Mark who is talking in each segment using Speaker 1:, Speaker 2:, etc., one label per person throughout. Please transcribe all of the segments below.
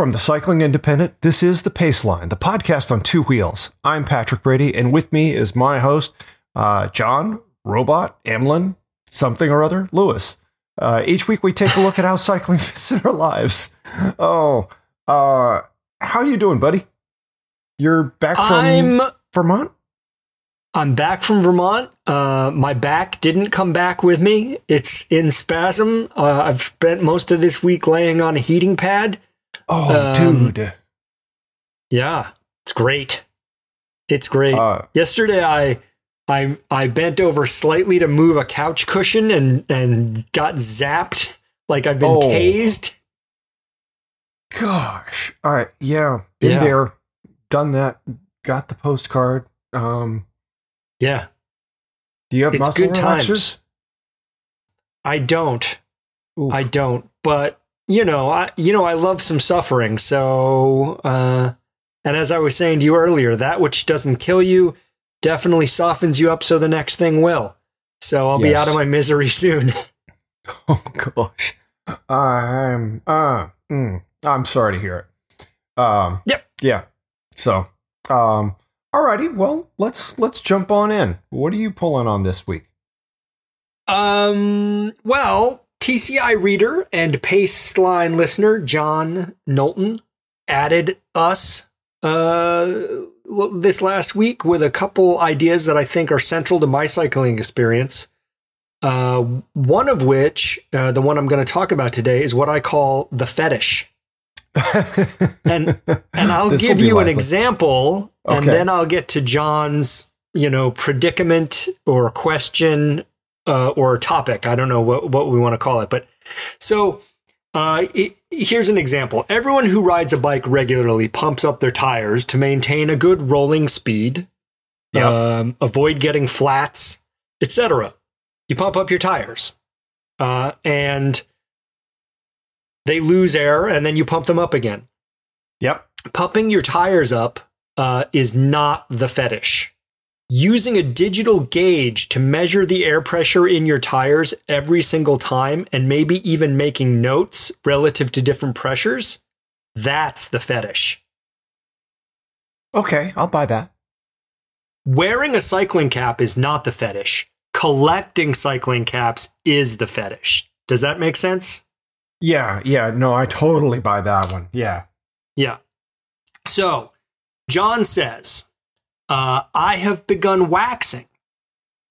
Speaker 1: From the Cycling Independent, this is The Pace Line, the podcast on two wheels. I'm Patrick Brady, and with me is my host, uh, John, Robot, Emlyn, something or other, Lewis. Uh, each week we take a look at how cycling fits in our lives. Oh, uh, how you doing, buddy? You're back from
Speaker 2: I'm
Speaker 1: Vermont?
Speaker 2: I'm back from Vermont. Uh, my back didn't come back with me. It's in spasm. Uh, I've spent most of this week laying on a heating pad.
Speaker 1: Oh,
Speaker 2: Um,
Speaker 1: dude.
Speaker 2: Yeah, it's great. It's great.
Speaker 1: Uh,
Speaker 2: Yesterday, I I I bent over slightly to move a couch cushion and and got zapped like I've been
Speaker 1: Oh.
Speaker 2: tased.
Speaker 1: gosh. All right. Yeah. Been
Speaker 2: Yeah.
Speaker 1: there, done that, got the postcard. Um,
Speaker 2: Yeah,
Speaker 1: do you have
Speaker 2: It's
Speaker 1: muscle
Speaker 2: good times. I don't.
Speaker 1: Oof.
Speaker 2: I don't. But you know, I you know I love some suffering. So, uh, and as I was saying to you earlier, that which doesn't kill you definitely softens you up, so the next thing will. So I'll be out of my misery soon.
Speaker 1: Oh gosh, I'm uh, mm, I'm sorry to hear it. Um,
Speaker 2: Yep.
Speaker 1: Yeah. So, um, alrighty. Well, let's let's jump on in. What are you pulling on this week?
Speaker 2: um. Well, TCI reader and Paceline listener John Knowlton added us uh this last week with a couple ideas that I think are central to my cycling experience. Uh, one of which, uh, the one I'm going to talk about today, is what I call the fetish. And and I'll give you an
Speaker 1: likely.
Speaker 2: example, and then I'll get to John's, you know, predicament or question uh, or topic. I don't know what what we want to call it, but so uh, i- here's an example. Everyone who rides a bike regularly pumps up their tires to maintain a good rolling speed,
Speaker 1: Yep.
Speaker 2: um, avoid getting flats, etc. You pump up your tires, uh, and they lose air, and then you pump them up again
Speaker 1: Yep.
Speaker 2: pumping your tires up uh, is not the fetish. Using a digital gauge to measure the air pressure in your tires every single time and maybe even making notes relative to different pressures, that's the fetish.
Speaker 1: Okay, I'll buy that.
Speaker 2: Wearing a cycling cap is not the fetish. Collecting cycling caps is the fetish. Does that make sense?
Speaker 1: Yeah. Yeah. No, I totally buy that one. Yeah.
Speaker 2: Yeah. So, John says, uh, I have begun waxing,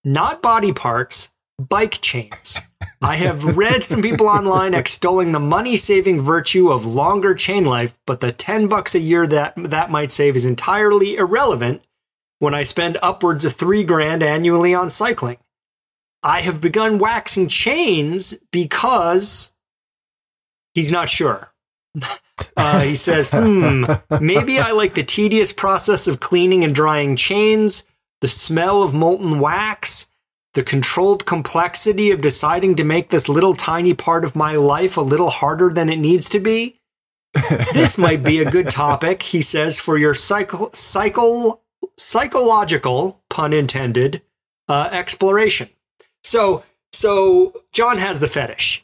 Speaker 2: not body parts, bike chains. I have read some people online extolling the money saving virtue of longer chain life, but the 10 bucks a year that that might save is entirely irrelevant when I spend upwards of 3 grand annually on cycling. I have begun waxing chains because he's not sure. Uh, he says, hmm, maybe I like the tedious process of cleaning and drying chains, the smell of molten wax, the controlled complexity of deciding to make this little tiny part of my life a little harder than it needs to be. this might be a good topic, he says, for your cycle, cycle, psychological, pun intended, uh, exploration. So, so John has the fetish.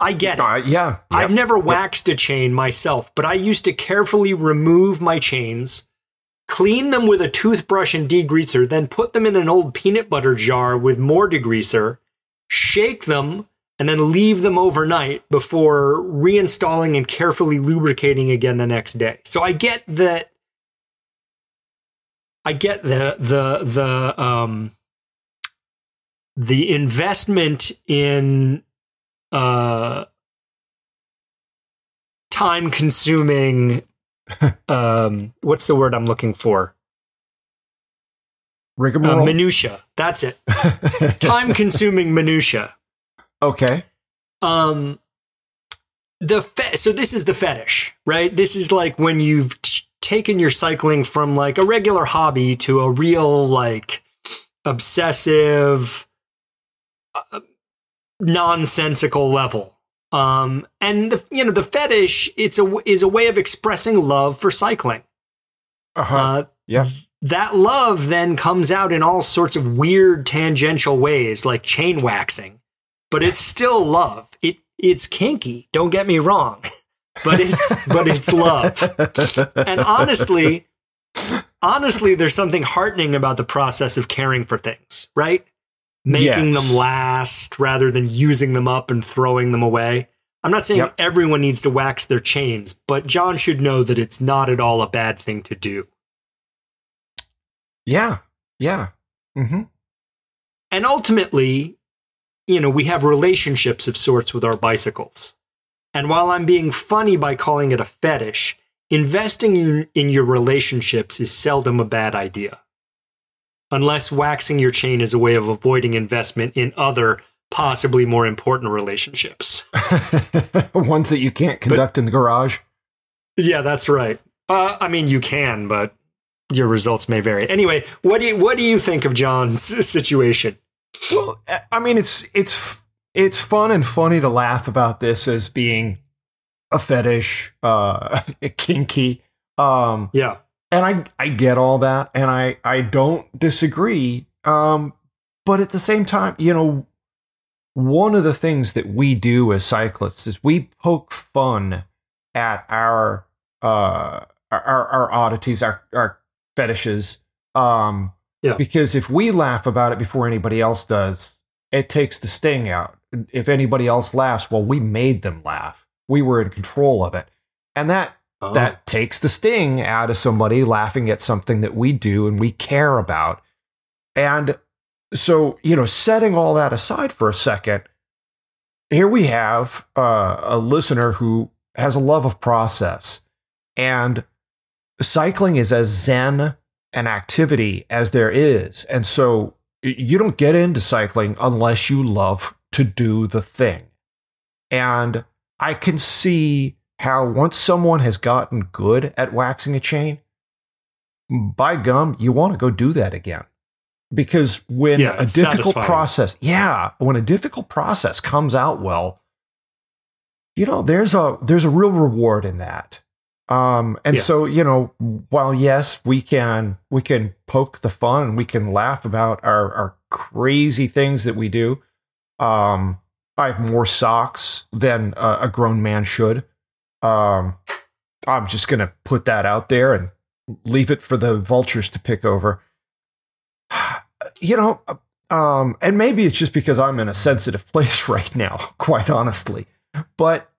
Speaker 2: I get it.
Speaker 1: Uh, yeah.
Speaker 2: I've never waxed a chain myself, but I used to carefully remove my chains, clean them with a toothbrush and degreaser, then put them in an old peanut butter jar with more degreaser, shake them, and then leave them overnight before reinstalling and carefully lubricating again the next day. So I get that I get the the the um the investment in uh time consuming um what's the word i'm looking for
Speaker 1: rigmarole.
Speaker 2: Uh, minutia. That's it. Time consuming minutia.
Speaker 1: okay.
Speaker 2: Um, the fe- so this is the fetish, right? This is like when you've t- taken your cycling from like a regular hobby to a real like obsessive, uh, nonsensical level. Um, and the you know the fetish it's a is a way of expressing love for cycling.
Speaker 1: Uh-huh.
Speaker 2: Uh,
Speaker 1: yeah.
Speaker 2: that love then comes out in all sorts of weird tangential ways like chain waxing but it's still love it it's kinky don't get me wrong but it's but it's love and honestly honestly there's something heartening about the process of caring for things right making
Speaker 1: Yes.
Speaker 2: them last rather than using them up and throwing them away i'm not saying
Speaker 1: Yep.
Speaker 2: everyone needs to wax their chains but john should know that it's not at all a bad thing to do
Speaker 1: yeah. Yeah. hmm
Speaker 2: and ultimately, you know, we have relationships of sorts with our bicycles. And while I'm being funny by calling it a fetish, investing in, in your relationships is seldom a bad idea. Unless waxing your chain is a way of avoiding investment in other, possibly more important relationships.
Speaker 1: Ones that you can't conduct in the garage.
Speaker 2: Yeah, that's right. Uh, I mean, you can, but your results may vary. Anyway, what do you what do you think of John's situation?
Speaker 1: Well, I mean, it's it's it's fun and funny to laugh about this as being a fetish, uh, kinky. Um,
Speaker 2: Yeah,
Speaker 1: and I I get all that, and I I don't disagree. Um, but at the same time, you know, one of the things that we do as cyclists is we poke fun at our uh our our oddities, our our fetishes. Um,
Speaker 2: Yeah.
Speaker 1: because if we laugh about it before anybody else does, it takes the sting out. If anybody else laughs, well, we made them laugh. We were in control of it, and that
Speaker 2: Oh.
Speaker 1: that takes the sting out of somebody laughing at something that we do and we care about. And so, you know, setting all that aside for a second, here we have uh, a listener who has a love of process. And cycling is as zen an activity as there is. And so you don't get into cycling unless you love to do the thing. And I can see how once someone has gotten good at waxing a chain, by gum, you want to go do that again. Because when
Speaker 2: Yeah,
Speaker 1: a difficult
Speaker 2: satisfying.
Speaker 1: process, yeah, when a difficult process comes out well, you know, there's a there's a real reward in that. Um, and
Speaker 2: Yeah.
Speaker 1: so, you know, while yes, we can we can poke the fun, we can laugh about our our crazy things that we do. Um, I have more socks than a, a grown man should. Um, I'm just gonna put that out there and leave it for the vultures to pick over. You know, um, and maybe it's just because I'm in a sensitive place right now, quite honestly. But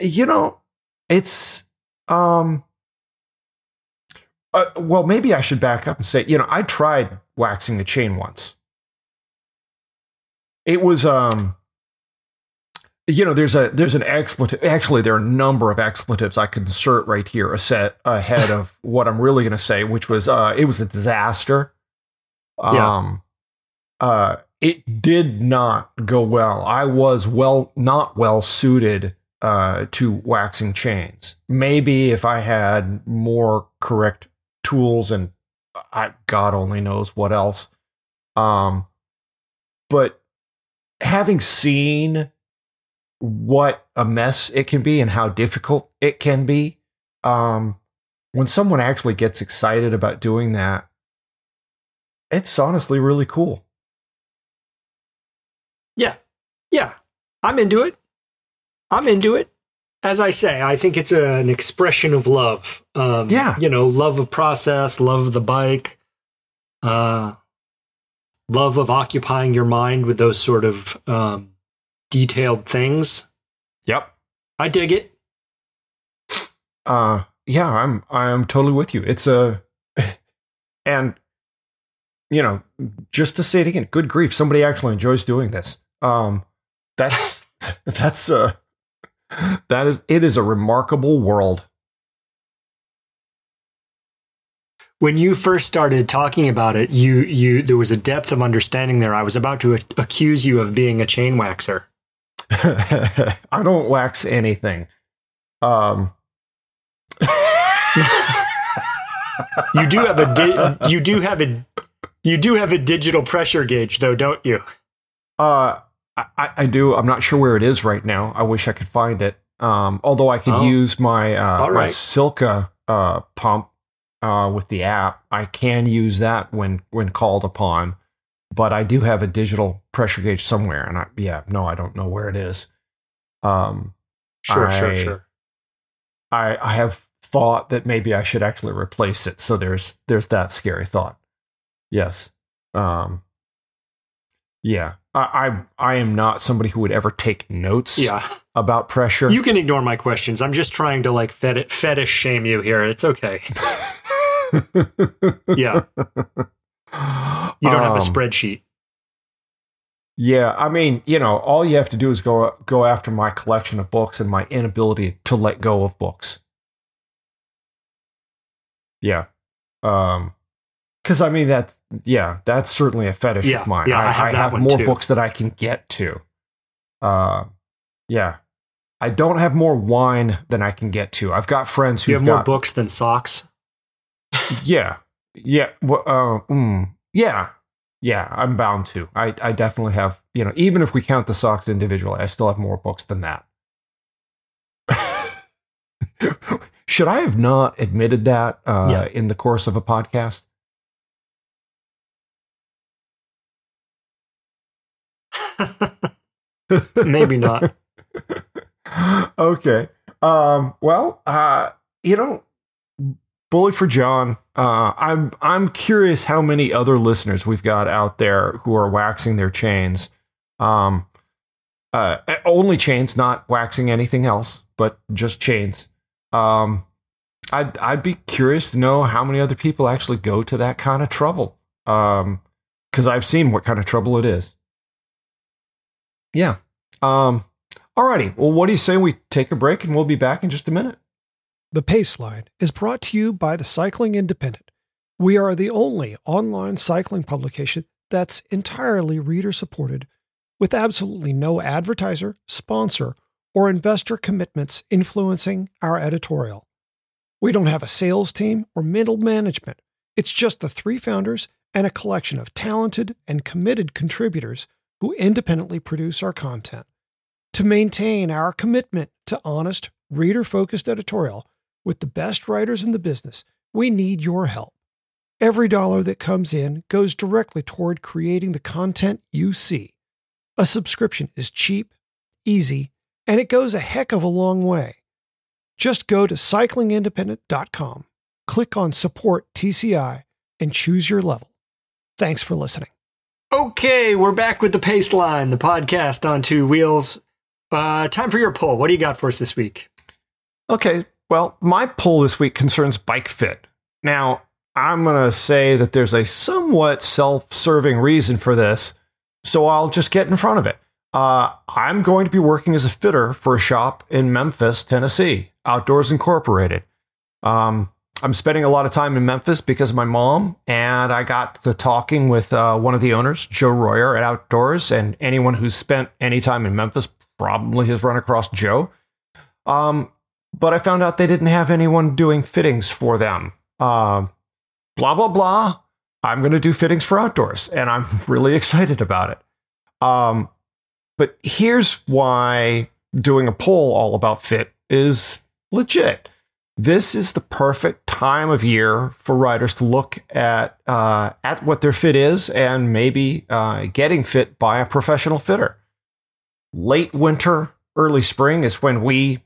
Speaker 1: you know, it's um, uh, well, maybe I should back up and say, you know, I tried waxing the chain once. It was um you know there's a there's an expletive actually there are a number of expletives i could insert right here a set ahead of what i'm really going to say which was uh it was a disaster.
Speaker 2: Yeah.
Speaker 1: um uh it did not go well. I was well not well suited uh to waxing chains. Maybe if i had more correct tools and i god only knows what else. Um but having seen what a mess it can be and how difficult it can be um when someone actually gets excited about doing that it's honestly really cool
Speaker 2: Yeah. Yeah. I'm into it. I'm into it. As I say, I think it's a, an expression of love. Um,
Speaker 1: Yeah.
Speaker 2: You know, love of process, love of the bike, uh, love of occupying your mind with those sort of um, detailed things.
Speaker 1: yep
Speaker 2: I dig it.
Speaker 1: uh yeah i'm i'm totally with you it's a and you know just to say it again good grief somebody actually enjoys doing this um that's that's uh that is it is a remarkable world
Speaker 2: when you first started talking about it, you you there was a depth of understanding there. I was about to a- accuse you of being a chain waxer.
Speaker 1: I don't wax anything. Um,
Speaker 2: You do have a di- you do have a you do have a digital pressure gauge though, don't you?
Speaker 1: uh, I, I do. I'm not sure where it is right now. I wish I could find it. Um, although I could
Speaker 2: Oh.
Speaker 1: use my uh,
Speaker 2: All
Speaker 1: my
Speaker 2: right.
Speaker 1: Silca uh, pump uh, with the app. I can use that when when called upon. But I do have a digital pressure gauge somewhere, and I yeah no, I don't know where it is. Um,
Speaker 2: Sure, sure,
Speaker 1: I-
Speaker 2: sure.
Speaker 1: I I have thought that maybe I should actually replace it. So there's there's that scary thought. Yes. Um yeah. I I, I am not somebody who would ever take notes
Speaker 2: Yeah.
Speaker 1: about pressure.
Speaker 2: You can ignore my questions. I'm just trying to like fet- fetish shame you here. It's okay. Yeah. You don't have a
Speaker 1: Um,
Speaker 2: spreadsheet.
Speaker 1: Yeah, I mean, you know, all you have to do is go go after my collection of books and my inability to let go of books. Yeah. Um cuz I mean that yeah, that's certainly a fetish
Speaker 2: Yeah,
Speaker 1: of mine.
Speaker 2: yeah,
Speaker 1: I,
Speaker 2: I have
Speaker 1: I have more
Speaker 2: too.
Speaker 1: books that I can get to. Uh yeah. I don't have more wine than I can get to. I've got friends
Speaker 2: You
Speaker 1: who've
Speaker 2: have more books than socks.
Speaker 1: yeah. Yeah, well, uh, mm, yeah. Yeah, I'm bound to. I, I definitely have, you know, even if we count the socks individually, I still have more books than that. Should I have not admitted that uh,
Speaker 2: Yeah.
Speaker 1: in the course of a podcast?
Speaker 2: Maybe not.
Speaker 1: okay. Um, well, uh, you know, bully for John. Uh, I'm I'm curious how many other listeners we've got out there who are waxing their chains. Um, uh, only chains, not waxing anything else, but just chains. Um, I'd I'd be curious to know how many other people actually go to that kind of trouble. Um, because I've seen what kind of trouble it is. Yeah. Um. Alrighty. Well, what do you say we take a break and we'll be back in just a minute?
Speaker 3: The Pace Line is brought to you by the Cycling Independent. We are the only online cycling publication that's entirely reader supported, with absolutely no advertiser, sponsor, or investor commitments influencing our editorial. We don't have a sales team or middle management. It's just the three founders and a collection of talented and committed contributors who independently produce our content. To maintain our commitment to honest, reader focused editorial with the best writers in the business, we need your help. Every dollar that comes in goes directly toward creating the content you see. A subscription is cheap, easy, and it goes a heck of a long way. Just go to cyclingindependent.com, click on Support TCI, and choose your level. Thanks for listening.
Speaker 2: Okay, we're back with the Pace Line, the podcast on two wheels. Uh, time for your poll. What do you got for us this week?
Speaker 1: Okay. Well, my poll this week concerns bike fit. Now, I'm going to say that there's a somewhat self serving reason for this, so I'll just get in front of it. Uh, I'm going to be working as a fitter for a shop in Memphis, Tennessee, Outdoors Incorporated. Um, I'm spending a lot of time in Memphis because of my mom, and I got to talking with uh, one of the owners, Joe Royer at Outdoors, and anyone who's spent any time in Memphis probably has run across Joe. Um, but I found out they didn't have anyone doing fittings for them. Uh, blah, blah, blah. I'm going to do fittings for outdoors, and I'm really excited about it. Um, but here's why doing a poll all about fit is legit. This is the perfect time of year for riders to look at uh, at what their fit is and maybe uh, getting fit by a professional fitter. Late winter, early spring is when we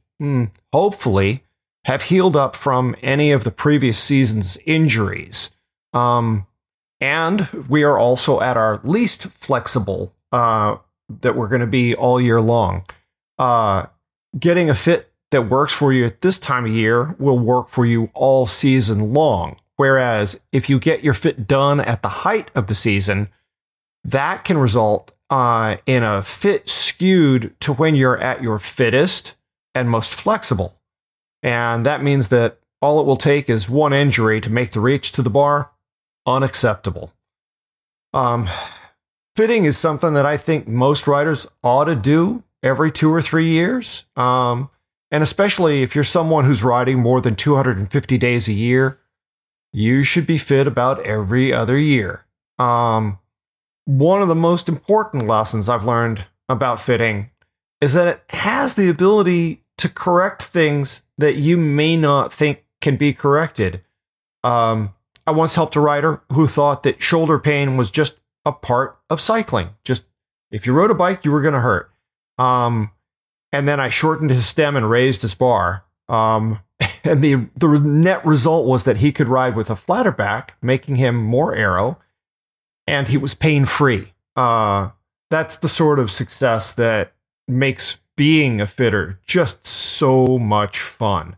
Speaker 1: hopefully have healed up from any of the previous season's injuries. Um, and we are also at our least flexible uh, that we're going to be all year long. Uh, getting a fit that works for you at this time of year will work for you all season long. Whereas if you get your fit done at the height of the season, that can result uh, in a fit skewed to when you're at your fittest and most flexible. And that means that all it will take is one injury to make the reach to the bar unacceptable. Um, fitting is something that I think most riders ought to do every two or three years. Um, and especially if you're someone who's riding more than 250 days a year, you should be fit about every other year. Um, one of the most important lessons I've learned about fitting is that it has the ability to correct things that you may not think can be corrected. Um, I once helped a rider who thought that shoulder pain was just a part of cycling. Just if you rode a bike, you were going to hurt. Um, and then I shortened his stem and raised his bar. Um, and the the net result was that he could ride with a flatter back, making him more aero, and he was pain free. Uh, that's the sort of success that makes being a fitter just so much fun.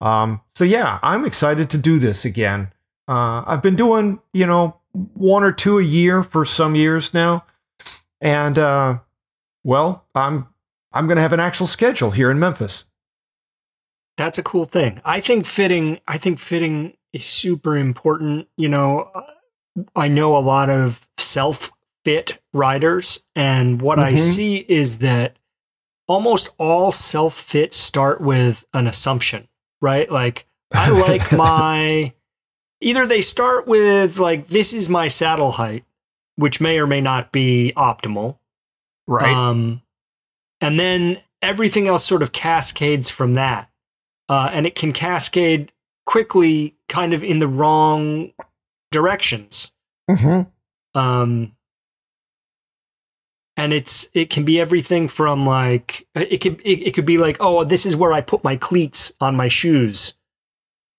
Speaker 1: Um, so yeah, I'm excited to do this again. Uh, I've been doing, you know, one or two a year for some years now, and uh, well, I'm I'm going to have an actual schedule here in Memphis.
Speaker 2: That's a cool thing. I think fitting. I think fitting is super important. You know, I know a lot of self fit riders, and what mm-hmm. I see is that almost all self fit start with an assumption, right? Like I like my. Either they start with like this is my saddle height, which may or may not be optimal,
Speaker 1: right?
Speaker 2: Um, and then everything else sort of cascades from that. Uh, and it can cascade quickly, kind of in the wrong directions.
Speaker 1: Mm-hmm.
Speaker 2: Um, and it's it can be everything from like it could it, it could be like oh this is where I put my cleats on my shoes.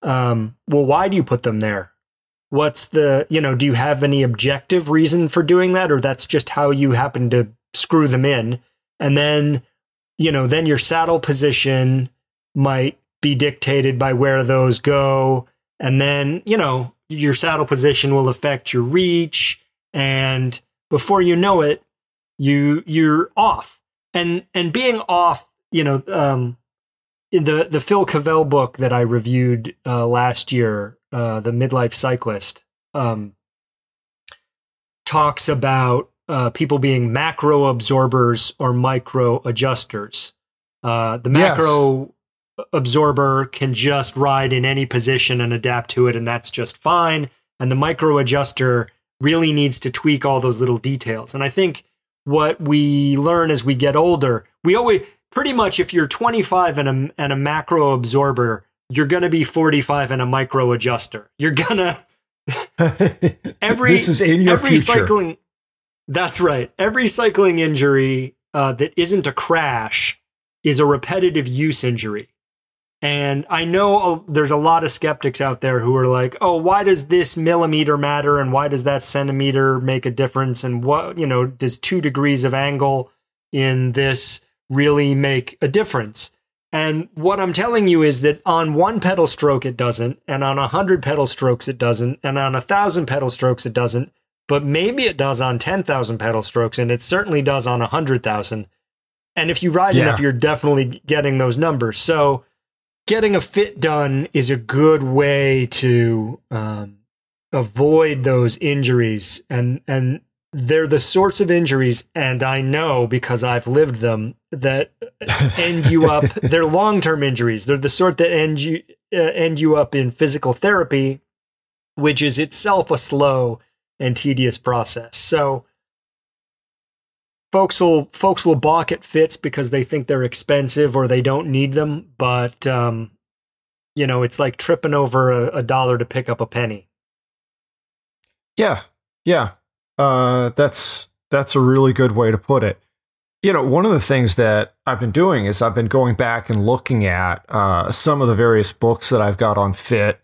Speaker 2: Um, well, why do you put them there? What's the you know? Do you have any objective reason for doing that, or that's just how you happen to screw them in? And then, you know, then your saddle position might be dictated by where those go. And then, you know, your saddle position will affect your reach. And before you know it, you you're off. And and being off, you know, um, the the Phil Cavell book that I reviewed uh, last year, uh, the Midlife Cyclist, um, talks about uh, people being macro absorbers or micro adjusters. Uh, the macro yes. absorber can just ride in any position and adapt to it, and that's just fine. And the micro adjuster really needs to tweak all those little details. And I think what we learn as we get older, we always pretty much if you're 25 and a, and a macro absorber, you're going to be 45 and a micro adjuster. You're going to every
Speaker 1: this is in your
Speaker 2: every
Speaker 1: future.
Speaker 2: cycling that's right. Every cycling injury uh, that isn't a crash is a repetitive use injury. And I know uh, there's a lot of skeptics out there who are like, oh, why does this millimeter matter? And why does that centimeter make a difference? And what, you know, does two degrees of angle in this really make a difference? And what I'm telling you is that on one pedal stroke, it doesn't. And on a hundred pedal strokes, it doesn't. And on a thousand pedal strokes, it doesn't but maybe it does on 10,000 pedal strokes and it certainly does on 100,000. And if you ride yeah. enough, you're definitely getting those numbers. So getting a fit done is a good way to um, avoid those injuries. And, and they're the sorts of injuries, and I know because I've lived them, that end you up, they're long term injuries. They're the sort that end you, uh, end you up in physical therapy, which is itself a slow and tedious process. So folks will folks will balk at fits because they think they're expensive or they don't need them, but um, you know, it's like tripping over a, a dollar to pick up a penny.
Speaker 1: Yeah, yeah, uh, that's that's a really good way to put it. You know, one of the things that I've been doing is I've been going back and looking at uh, some of the various books that I've got on fit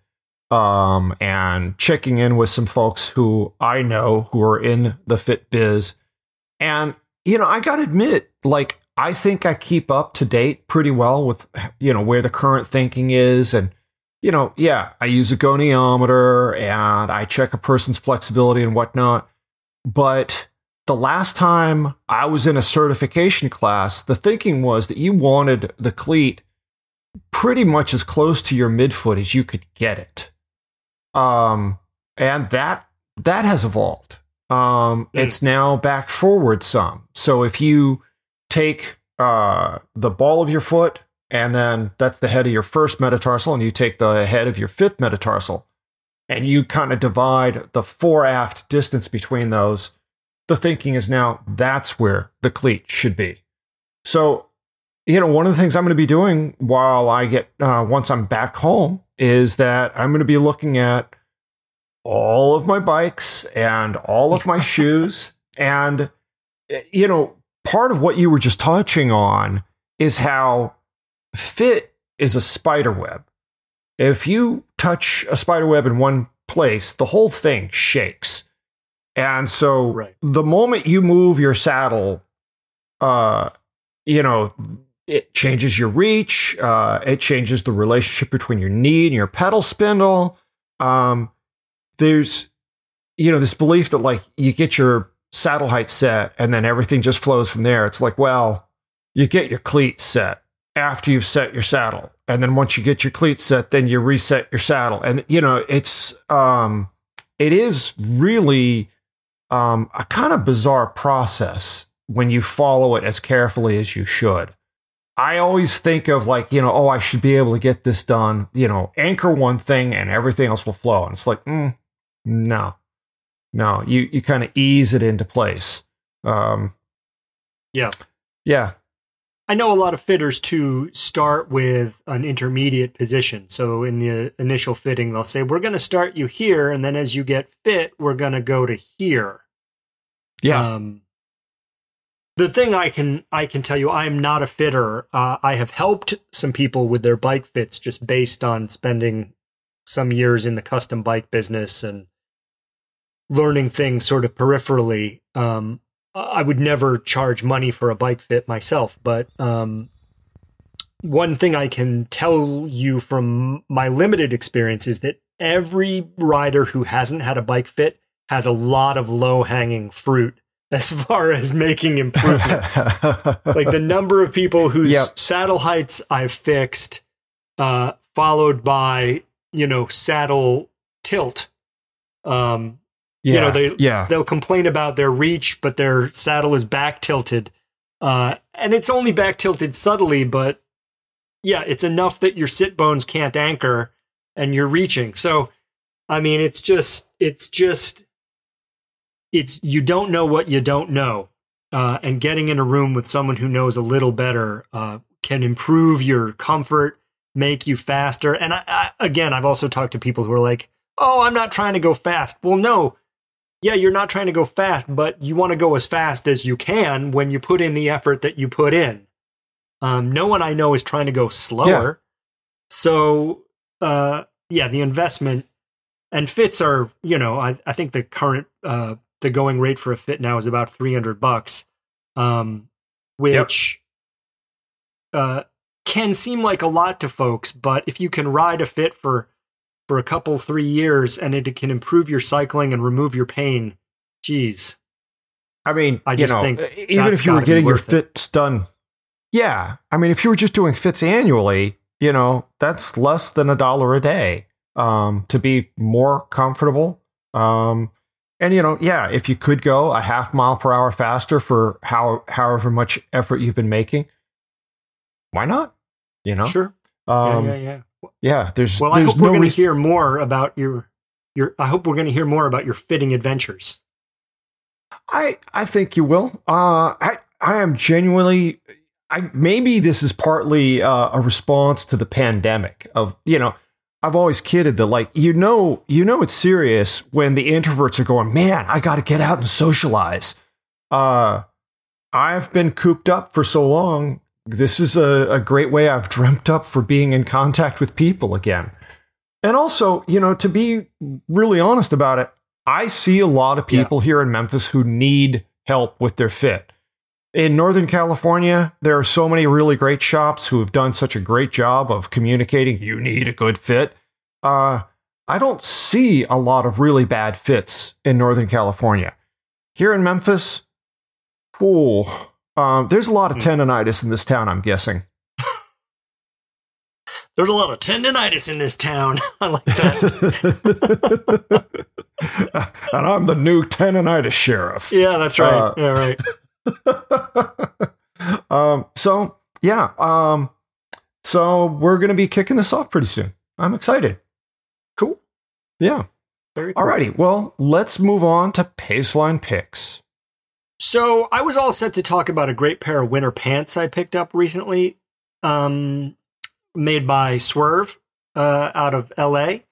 Speaker 1: um, and checking in with some folks who I know who are in the fit biz. And, you know, I got to admit, like, I think I keep up to date pretty well with, you know, where the current thinking is. And, you know, yeah, I use a goniometer and I check a person's flexibility and whatnot. But the last time I was in a certification class, the thinking was that you wanted the cleat pretty much as close to your midfoot as you could get it. Um, and that that has evolved. Um,
Speaker 2: Mm.
Speaker 1: It's now back forward some. So if you take uh, the ball of your foot, and then that's the head of your first metatarsal, and you take the head of your fifth metatarsal, and you kind of divide the fore aft distance between those, the thinking is now that's where the cleat should be. So, you know, one of the things I'm going to be doing while I get, uh, once I'm back home, is that I'm going to be looking at all of my bikes and all of my shoes. And, you know, part of what you were just touching on is how fit is a spider web. If you touch a spider web in one place, the whole thing shakes. And so
Speaker 2: Right.
Speaker 1: the moment you move your saddle, uh, you know, it changes your reach. Uh, it changes the relationship between your knee and your pedal spindle. Um, there's, you know, this belief that like you get your saddle height set and then everything just flows from there. It's like, well, you get your cleats set after you've set your saddle. And then once you get your cleats set, then you reset your saddle. And, you know, it's, um, it is really, um, a kind of bizarre process when you follow it as carefully as you should. I always think of like, you know, oh, I should be able to get this done, you know, anchor one thing and everything else will flow. And it's like, mm, no, no, you, you kind of ease it into place. Um,
Speaker 2: Yeah.
Speaker 1: yeah.
Speaker 2: I know a lot of fitters to start with an intermediate position. So in the initial fitting, they'll say, We're going to start you here. And then as you get fit, we're going to go to here.
Speaker 1: Yeah.
Speaker 2: Um, the thing I can I can tell you, I'm not a fitter. Uh, I have helped some people with their bike fits just based on spending some years in the custom bike business and learning things sort of peripherally. Um, I would never charge money for a bike fit myself, but um, one thing I can tell you from my limited experience is that every rider who hasn't had a bike fit has a lot of low hanging fruit as far as making improvements. like the number of people whose
Speaker 1: Yep.
Speaker 2: saddle heights I've fixed, uh, followed by you know saddle tilt. Um,
Speaker 1: yeah.
Speaker 2: you know, they-
Speaker 1: yeah.
Speaker 2: they'll complain about their reach, but their saddle is back tilted. Uh, and it's only back tilted subtly, but yeah, it's enough that your sit bones can't anchor and you're reaching. So, I mean, it's just, it's just, it's, you don't know what you don't know. Uh, and getting in a room with someone who knows a little better uh, can improve your comfort, make you faster. And I, I, again, I've also talked to people who are like, oh, I'm not trying to go fast. Well, no, yeah, you're not trying to go fast, but you want to go as fast as you can when you put in the effort that you put in. Um, no one I know is trying to go slower. So, uh, yeah, the investment and fits are, you know, I, I think the current, uh, the going rate for a fit now is about 300 bucks, um, which, uh, can seem like a lot to folks, but if you can ride a fit for for a couple three years and it can improve your cycling and remove your pain, geez,
Speaker 1: I mean,
Speaker 2: I just
Speaker 1: know,
Speaker 2: think
Speaker 1: even if you were getting your
Speaker 2: worth it.
Speaker 1: fits done, yeah. I mean, if you were just doing fits annually, you know, that's less than a dollar a day um, to be more comfortable. Um, and you know, yeah, if you could go a half mile per hour faster for how however much effort you've been making, why not? You know,
Speaker 2: sure,
Speaker 1: um,
Speaker 2: yeah, yeah, yeah.
Speaker 1: Yeah. There's
Speaker 2: Well, I
Speaker 1: there's
Speaker 2: hope we're going to
Speaker 1: reason.
Speaker 2: hear more about your your. I hope we're going to hear more about your fitting adventures.
Speaker 1: I I think you will. Uh, I I am genuinely. I maybe this is partly uh, a response to the pandemic. Of you know, I've always kidded that like you know you know it's serious when the introverts are going, man, I got to get out and socialize. Uh, I've been cooped up for so long. This is a, a great way I've dreamt up for being in contact with people again. And also, you know, to be really honest about it, I see a lot of people here in Memphis who need help with their fit. In Northern California, there are so many really great shops who have done such a great job of communicating you need a good fit. Uh, I don't see a lot of really bad fits in Northern California. Here in Memphis, oh, um, there's a lot of
Speaker 2: Hmm.
Speaker 1: tendonitis in this town, I'm guessing.
Speaker 2: There's a lot of tendonitis in this town. I like that.
Speaker 1: and I'm the new tendonitis sheriff.
Speaker 2: yeah, that's right.
Speaker 1: Uh,
Speaker 2: yeah, right.
Speaker 1: um, so yeah, um, so we're gonna be kicking this off pretty soon. I'm excited.
Speaker 2: Cool.
Speaker 1: Yeah.
Speaker 2: Very cool.
Speaker 1: Alrighty. Well, let's move on to Paceline picks.
Speaker 2: So I was all set to talk about a great pair of winter pants I picked up recently, um, made by Swrve uh, out of L.A.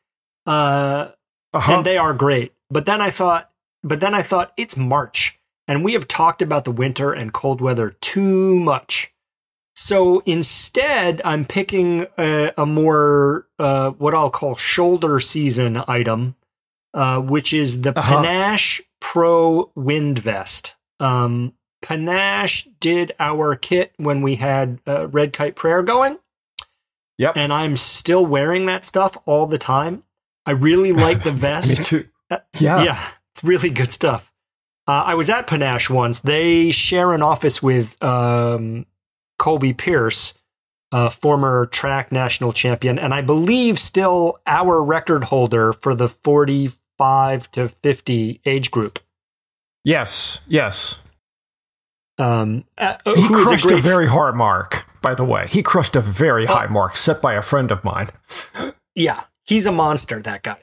Speaker 2: Uh,
Speaker 1: Uh-huh.
Speaker 2: and they are great. But then I thought, but then I thought it's March, and we have talked about the winter and cold weather too much. So instead, I'm picking a, a more uh, what I'll call shoulder season item, uh, which is the
Speaker 1: Uh-huh.
Speaker 2: Panache Pro Wind Vest. Um, Panache did our kit when we had uh, Red Kite Prayer going
Speaker 1: yep.
Speaker 2: and I'm still wearing that stuff all the time. I really like the vest.
Speaker 1: Me too.
Speaker 2: Uh,
Speaker 1: Yeah.
Speaker 2: yeah, it's really good stuff. Uh, I was at Panache once. They share an office with um, Colby Pierce, uh, former track national champion, and I believe still our record holder for the 45 to 50 age group.
Speaker 1: Yes. Yes.
Speaker 2: Um, uh,
Speaker 1: He crushed a,
Speaker 2: great
Speaker 1: very hard mark, by the way. He crushed a very
Speaker 2: Oh.
Speaker 1: high mark set by a friend of mine.
Speaker 2: Yeah, he's a monster. That guy.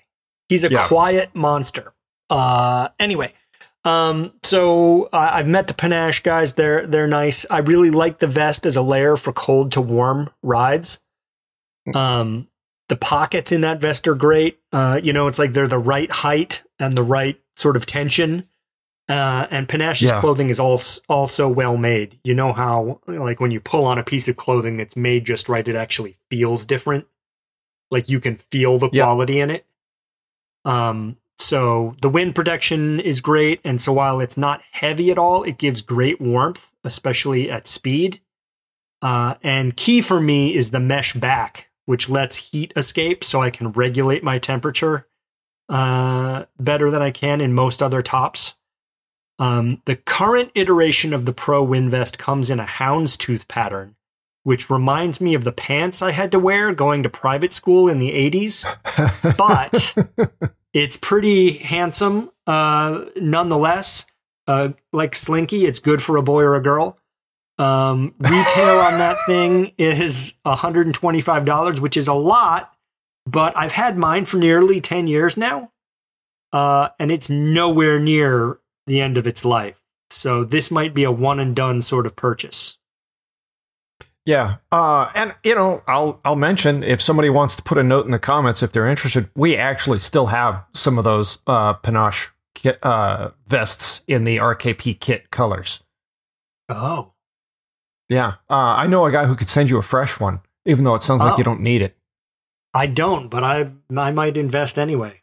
Speaker 2: He's a
Speaker 1: Yeah.
Speaker 2: quiet monster. Uh, anyway, um, so uh, I've met the Panache guys. They're they're nice. I really like the vest as a layer for cold to warm rides. Um, the pockets in that vest are great. Uh, you know, it's like they're the right height and the right sort of tension. Uh, and Panache's
Speaker 1: Yeah.
Speaker 2: clothing is also also well made. You know how like when you pull on a piece of clothing that's made just right, it actually feels different. Like you can feel the
Speaker 1: Yeah.
Speaker 2: quality in it. Um, so the wind protection is great, and so while it's not heavy at all, it gives great warmth, especially at speed. Uh, and key for me is the mesh back, which lets heat escape, so I can regulate my temperature uh, better than I can in most other tops. Um, the current iteration of the Pro Wind Vest comes in a houndstooth pattern, which reminds me of the pants I had to wear going to private school in the 80s but it's pretty handsome uh, nonetheless. Uh, like Slinky, it's good for a boy or a girl. Um, retail on that thing is $125, which is a lot, but I've had mine for nearly 10 years now, uh, and it's nowhere near the end of its life. So this might be a one and done sort of purchase.
Speaker 1: Yeah, uh, and you know, I'll I'll mention if somebody wants to put a note in the comments if they're interested. We actually still have some of those uh, panache kit, uh, vests in the RKP kit colors.
Speaker 2: Oh.
Speaker 1: Yeah, uh, I know a guy who could send you a fresh one, even though it sounds like
Speaker 2: Oh.
Speaker 1: you don't need it.
Speaker 2: I don't, but I I might invest anyway.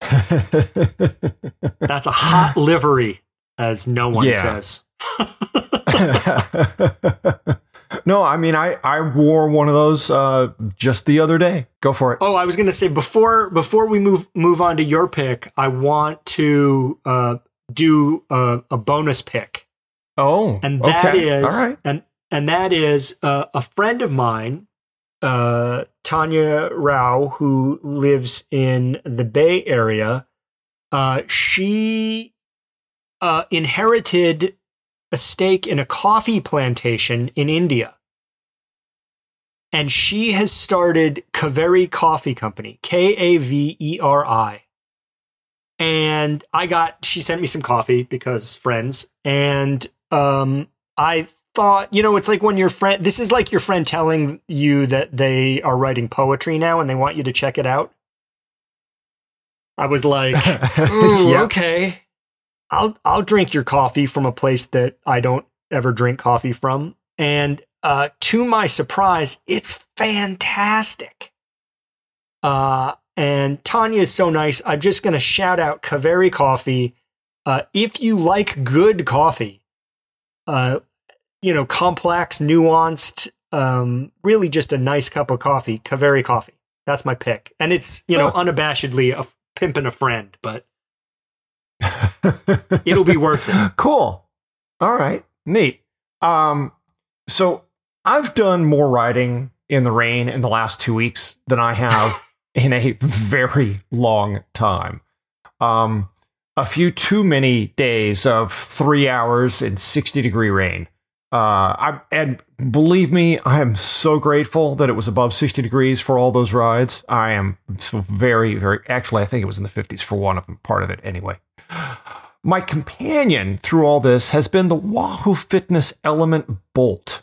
Speaker 2: That's a hot livery, as no one
Speaker 1: Yeah.
Speaker 2: says.
Speaker 1: no, I mean I I wore one of those uh, just the other day. Go for it.
Speaker 2: Oh, I was going to say before before we move move on to your pick, I want to uh, do a, a bonus pick,
Speaker 1: Oh,
Speaker 2: and that is
Speaker 1: okay. all right.
Speaker 2: and and that is uh, a friend of mine, uh, Tanya Rao, who lives in the Bay Area. Uh, she uh, inherited a stake in a coffee plantation in India. And she has started Kaveri Coffee Company, K A V E R I. And I got, she sent me some coffee because friends. And um, I thought, you know, it's like when your friend, this is like your friend telling you that they are writing poetry now and they want you to check it out. I was like, Ooh,
Speaker 1: Yeah.
Speaker 2: okay. I'll I'll drink your coffee from a place that I don't ever drink coffee from. And uh, to my surprise, it's fantastic. Uh, and Tanya is so nice. I'm just going to shout out Kaveri Coffee. Uh, if you like good coffee, uh, you know, complex, nuanced, um, really just a nice cup of coffee, Kaveri Coffee. That's my pick. And it's, you know, unabashedly a f- pimping a friend, but it'll be worth it.
Speaker 1: Cool. All right. Neat. Um, so I've done more riding in the rain in the last two weeks than I have in a very long time. Um, a few too many days of three hours in 60 degree rain. Uh, I, and believe me, I am so grateful that it was above 60 degrees for all those rides. I am so very, very, actually, I think it was in the 50s for one of them, part of it anyway. My companion through all this has been the Wahoo Fitness Elemnt Bolt.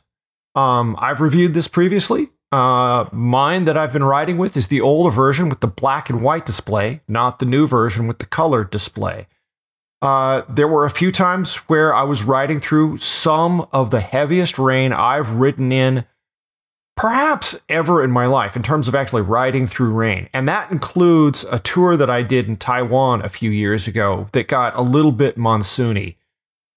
Speaker 1: Um, I've reviewed this previously. Uh, mine that I've been riding with is the older version with the black and white display, not the new version with the color display. Uh, there were a few times where I was riding through some of the heaviest rain I've ridden in perhaps ever in my life in terms of actually riding through rain. And that includes a tour that I did in Taiwan a few years ago that got a little bit monsoony.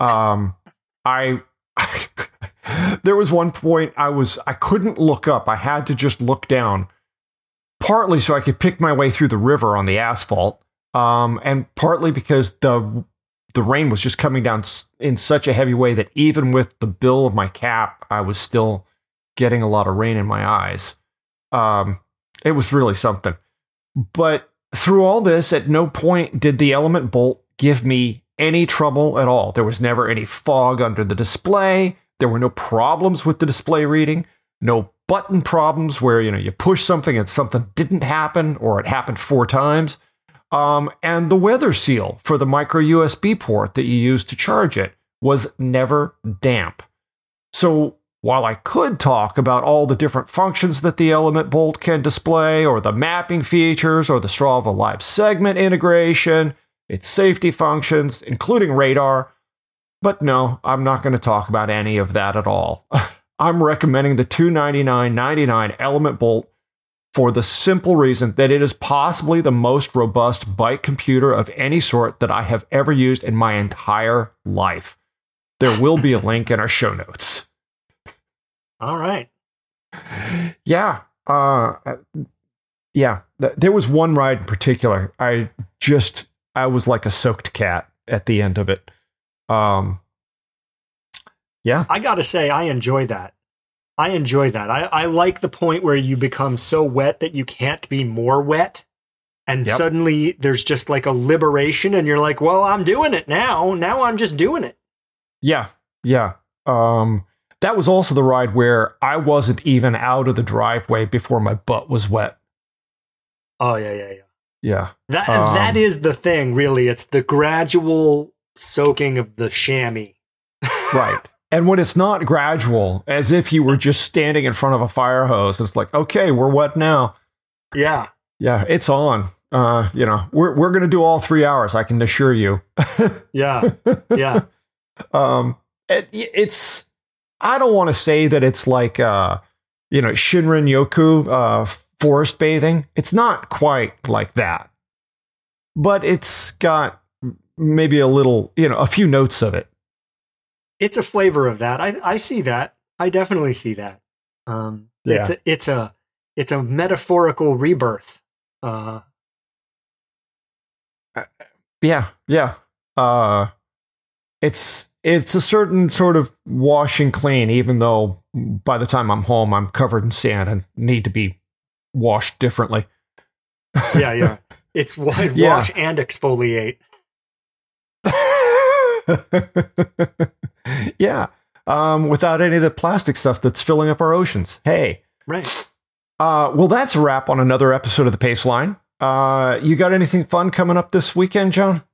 Speaker 1: Um, I there was one point I was I couldn't look up. I had to just look down, partly so I could pick my way through the river on the asphalt, um, and partly because the the rain was just coming down in such a heavy way that even with the bill of my cap, I was still getting a lot of rain in my eyes. Um, it was really something. But through all this, at no point did the Elemnt Bolt give me any trouble at all. There was never any fog under the display. There were no problems with the display reading, no button problems where you know you push something and something didn't happen or it happened four times. Um, and the weather seal for the micro USB port that you use to charge it was never damp. So while I could talk about all the different functions that the Elemnt Bolt can display, or the mapping features, or the Strava Live segment integration, its safety functions, including radar, but no, I'm not going to talk about any of that at all. I'm recommending the $299.99 Elemnt Bolt for the simple reason that it is possibly the most robust bike computer of any sort that I have ever used in my entire life. There will be a link in our show notes.
Speaker 2: All right.
Speaker 1: Yeah. Uh, yeah. There was one ride in particular. I just, I was like a soaked cat at the end of it. Um, yeah.
Speaker 2: I got to say, I enjoy that. I enjoy that. I, I like the point where you become so wet that you can't be more wet. And yep. suddenly there's just like a liberation, and you're like, well, I'm doing it now. Now I'm just doing it.
Speaker 1: Yeah. Yeah. Um, that was also the ride where I wasn't even out of the driveway before my butt was wet.
Speaker 2: Oh, yeah, yeah, yeah.
Speaker 1: Yeah.
Speaker 2: That, um, that is the thing, really. It's the gradual soaking of the chamois.
Speaker 1: right. And when it's not gradual, as if you were just standing in front of a fire hose, it's like, okay, we're wet now.
Speaker 2: Yeah.
Speaker 1: Yeah, it's on. Uh, you know, we're we're gonna do all three hours, I can assure you.
Speaker 2: yeah. Yeah.
Speaker 1: um it, it's I don't want to say that it's like uh, you know, Shinrin Yoku uh forest bathing. It's not quite like that. But it's got maybe a little, you know, a few notes of it
Speaker 2: it's a flavor of that. I I see that. I definitely see that. Um, yeah. it's a, it's a it's a metaphorical rebirth. Uh,
Speaker 1: uh, yeah, yeah. Uh, it's it's a certain sort of wash and clean, even though by the time I'm home, I'm covered in sand and need to be washed differently.
Speaker 2: yeah, yeah. It's wash yeah. and exfoliate.
Speaker 1: yeah. Um, without any of the plastic stuff that's filling up our oceans. Hey.
Speaker 2: Right.
Speaker 1: Uh, well, that's a wrap on another episode of the Paceline. Uh, you got anything fun coming up this weekend, John?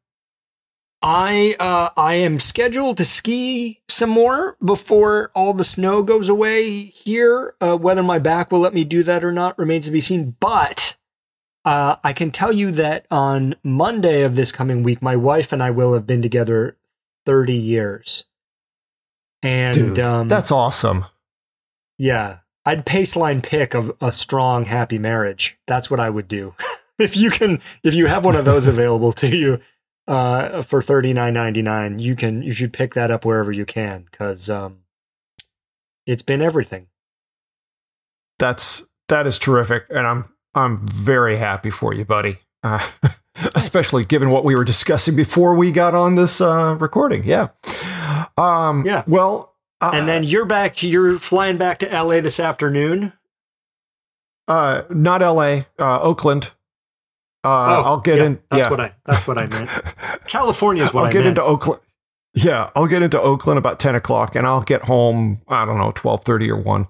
Speaker 2: I uh, I am scheduled to ski some more before all the snow goes away here. Uh, whether my back will let me do that or not remains to be seen. But uh, I can tell you that on Monday of this coming week, my wife and I will have been together 30 years. And Dude, um,
Speaker 1: that's awesome.
Speaker 2: Yeah. I'd paceline pick of a strong, happy marriage. That's what I would do. if you can, if you have one of those available to you uh, for thirty nine ninety nine, you can, you should pick that up wherever you can because um, it's been everything.
Speaker 1: That's that is terrific, and I'm I'm very happy for you, buddy. Uh, especially given what we were discussing before we got on this uh, recording. Yeah. Um, yeah. Well,
Speaker 2: uh, and then you're back. You're flying back to LA this afternoon.
Speaker 1: Uh, not L.A. Uh, Oakland. Uh,
Speaker 2: Oh,
Speaker 1: I'll get
Speaker 2: yeah,
Speaker 1: in.
Speaker 2: That's
Speaker 1: yeah,
Speaker 2: what I. That's what I meant. California is what
Speaker 1: I'll
Speaker 2: I
Speaker 1: get
Speaker 2: meant.
Speaker 1: into Oakland. Yeah, I'll get into Oakland about ten o'clock, and I'll get home. I don't know, twelve thirty or one.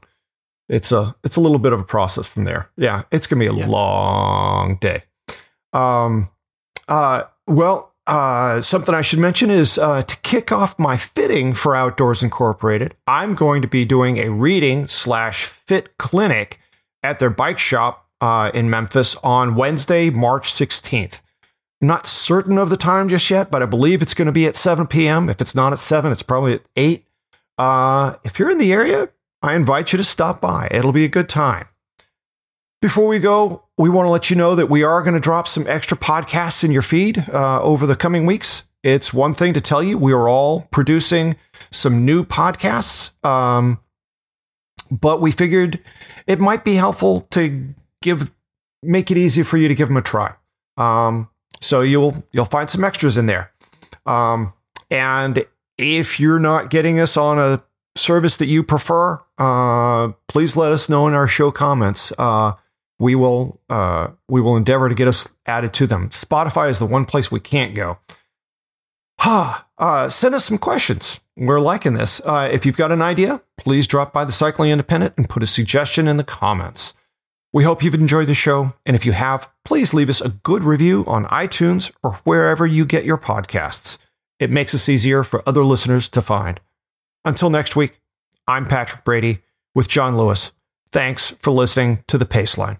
Speaker 1: It's a it's a little bit of a process from there. Yeah, it's gonna be a
Speaker 2: Yeah.
Speaker 1: long day. Um, uh, well, uh, something I should mention is uh, to kick off my fitting for Outdoors Incorporated. I'm going to be doing a reading slash fit clinic at their bike shop uh, in Memphis on Wednesday, March 16th. I'm not certain of the time just yet, but I believe it's going to be at 7 p.m. If it's not at 7, it's probably at 8. Uh, if you're in the area, I invite you to stop by. It'll be a good time. Before we go, we want to let you know that we are going to drop some extra podcasts in your feed uh, over the coming weeks. It's one thing to tell you, we are all producing some new podcasts, um, but we figured it might be helpful to give make it easy for you to give them a try. Um, so you'll you'll find some extras in there. Um, and if you're not getting us on a service that you prefer, uh, please let us know in our show comments. Uh, we will uh, we will endeavor to get us added to them. Spotify is the one place we can't go. Ha! uh, send us some questions. We're liking this. Uh, if you've got an idea, please drop by the Cycling Independent and put a suggestion in the comments. We hope you've enjoyed the show, and if you have, please leave us a good review on iTunes or wherever you get your podcasts. It makes us easier for other listeners to find. Until next week, I'm Patrick Brady with John Lewis. Thanks for listening to The Paceline.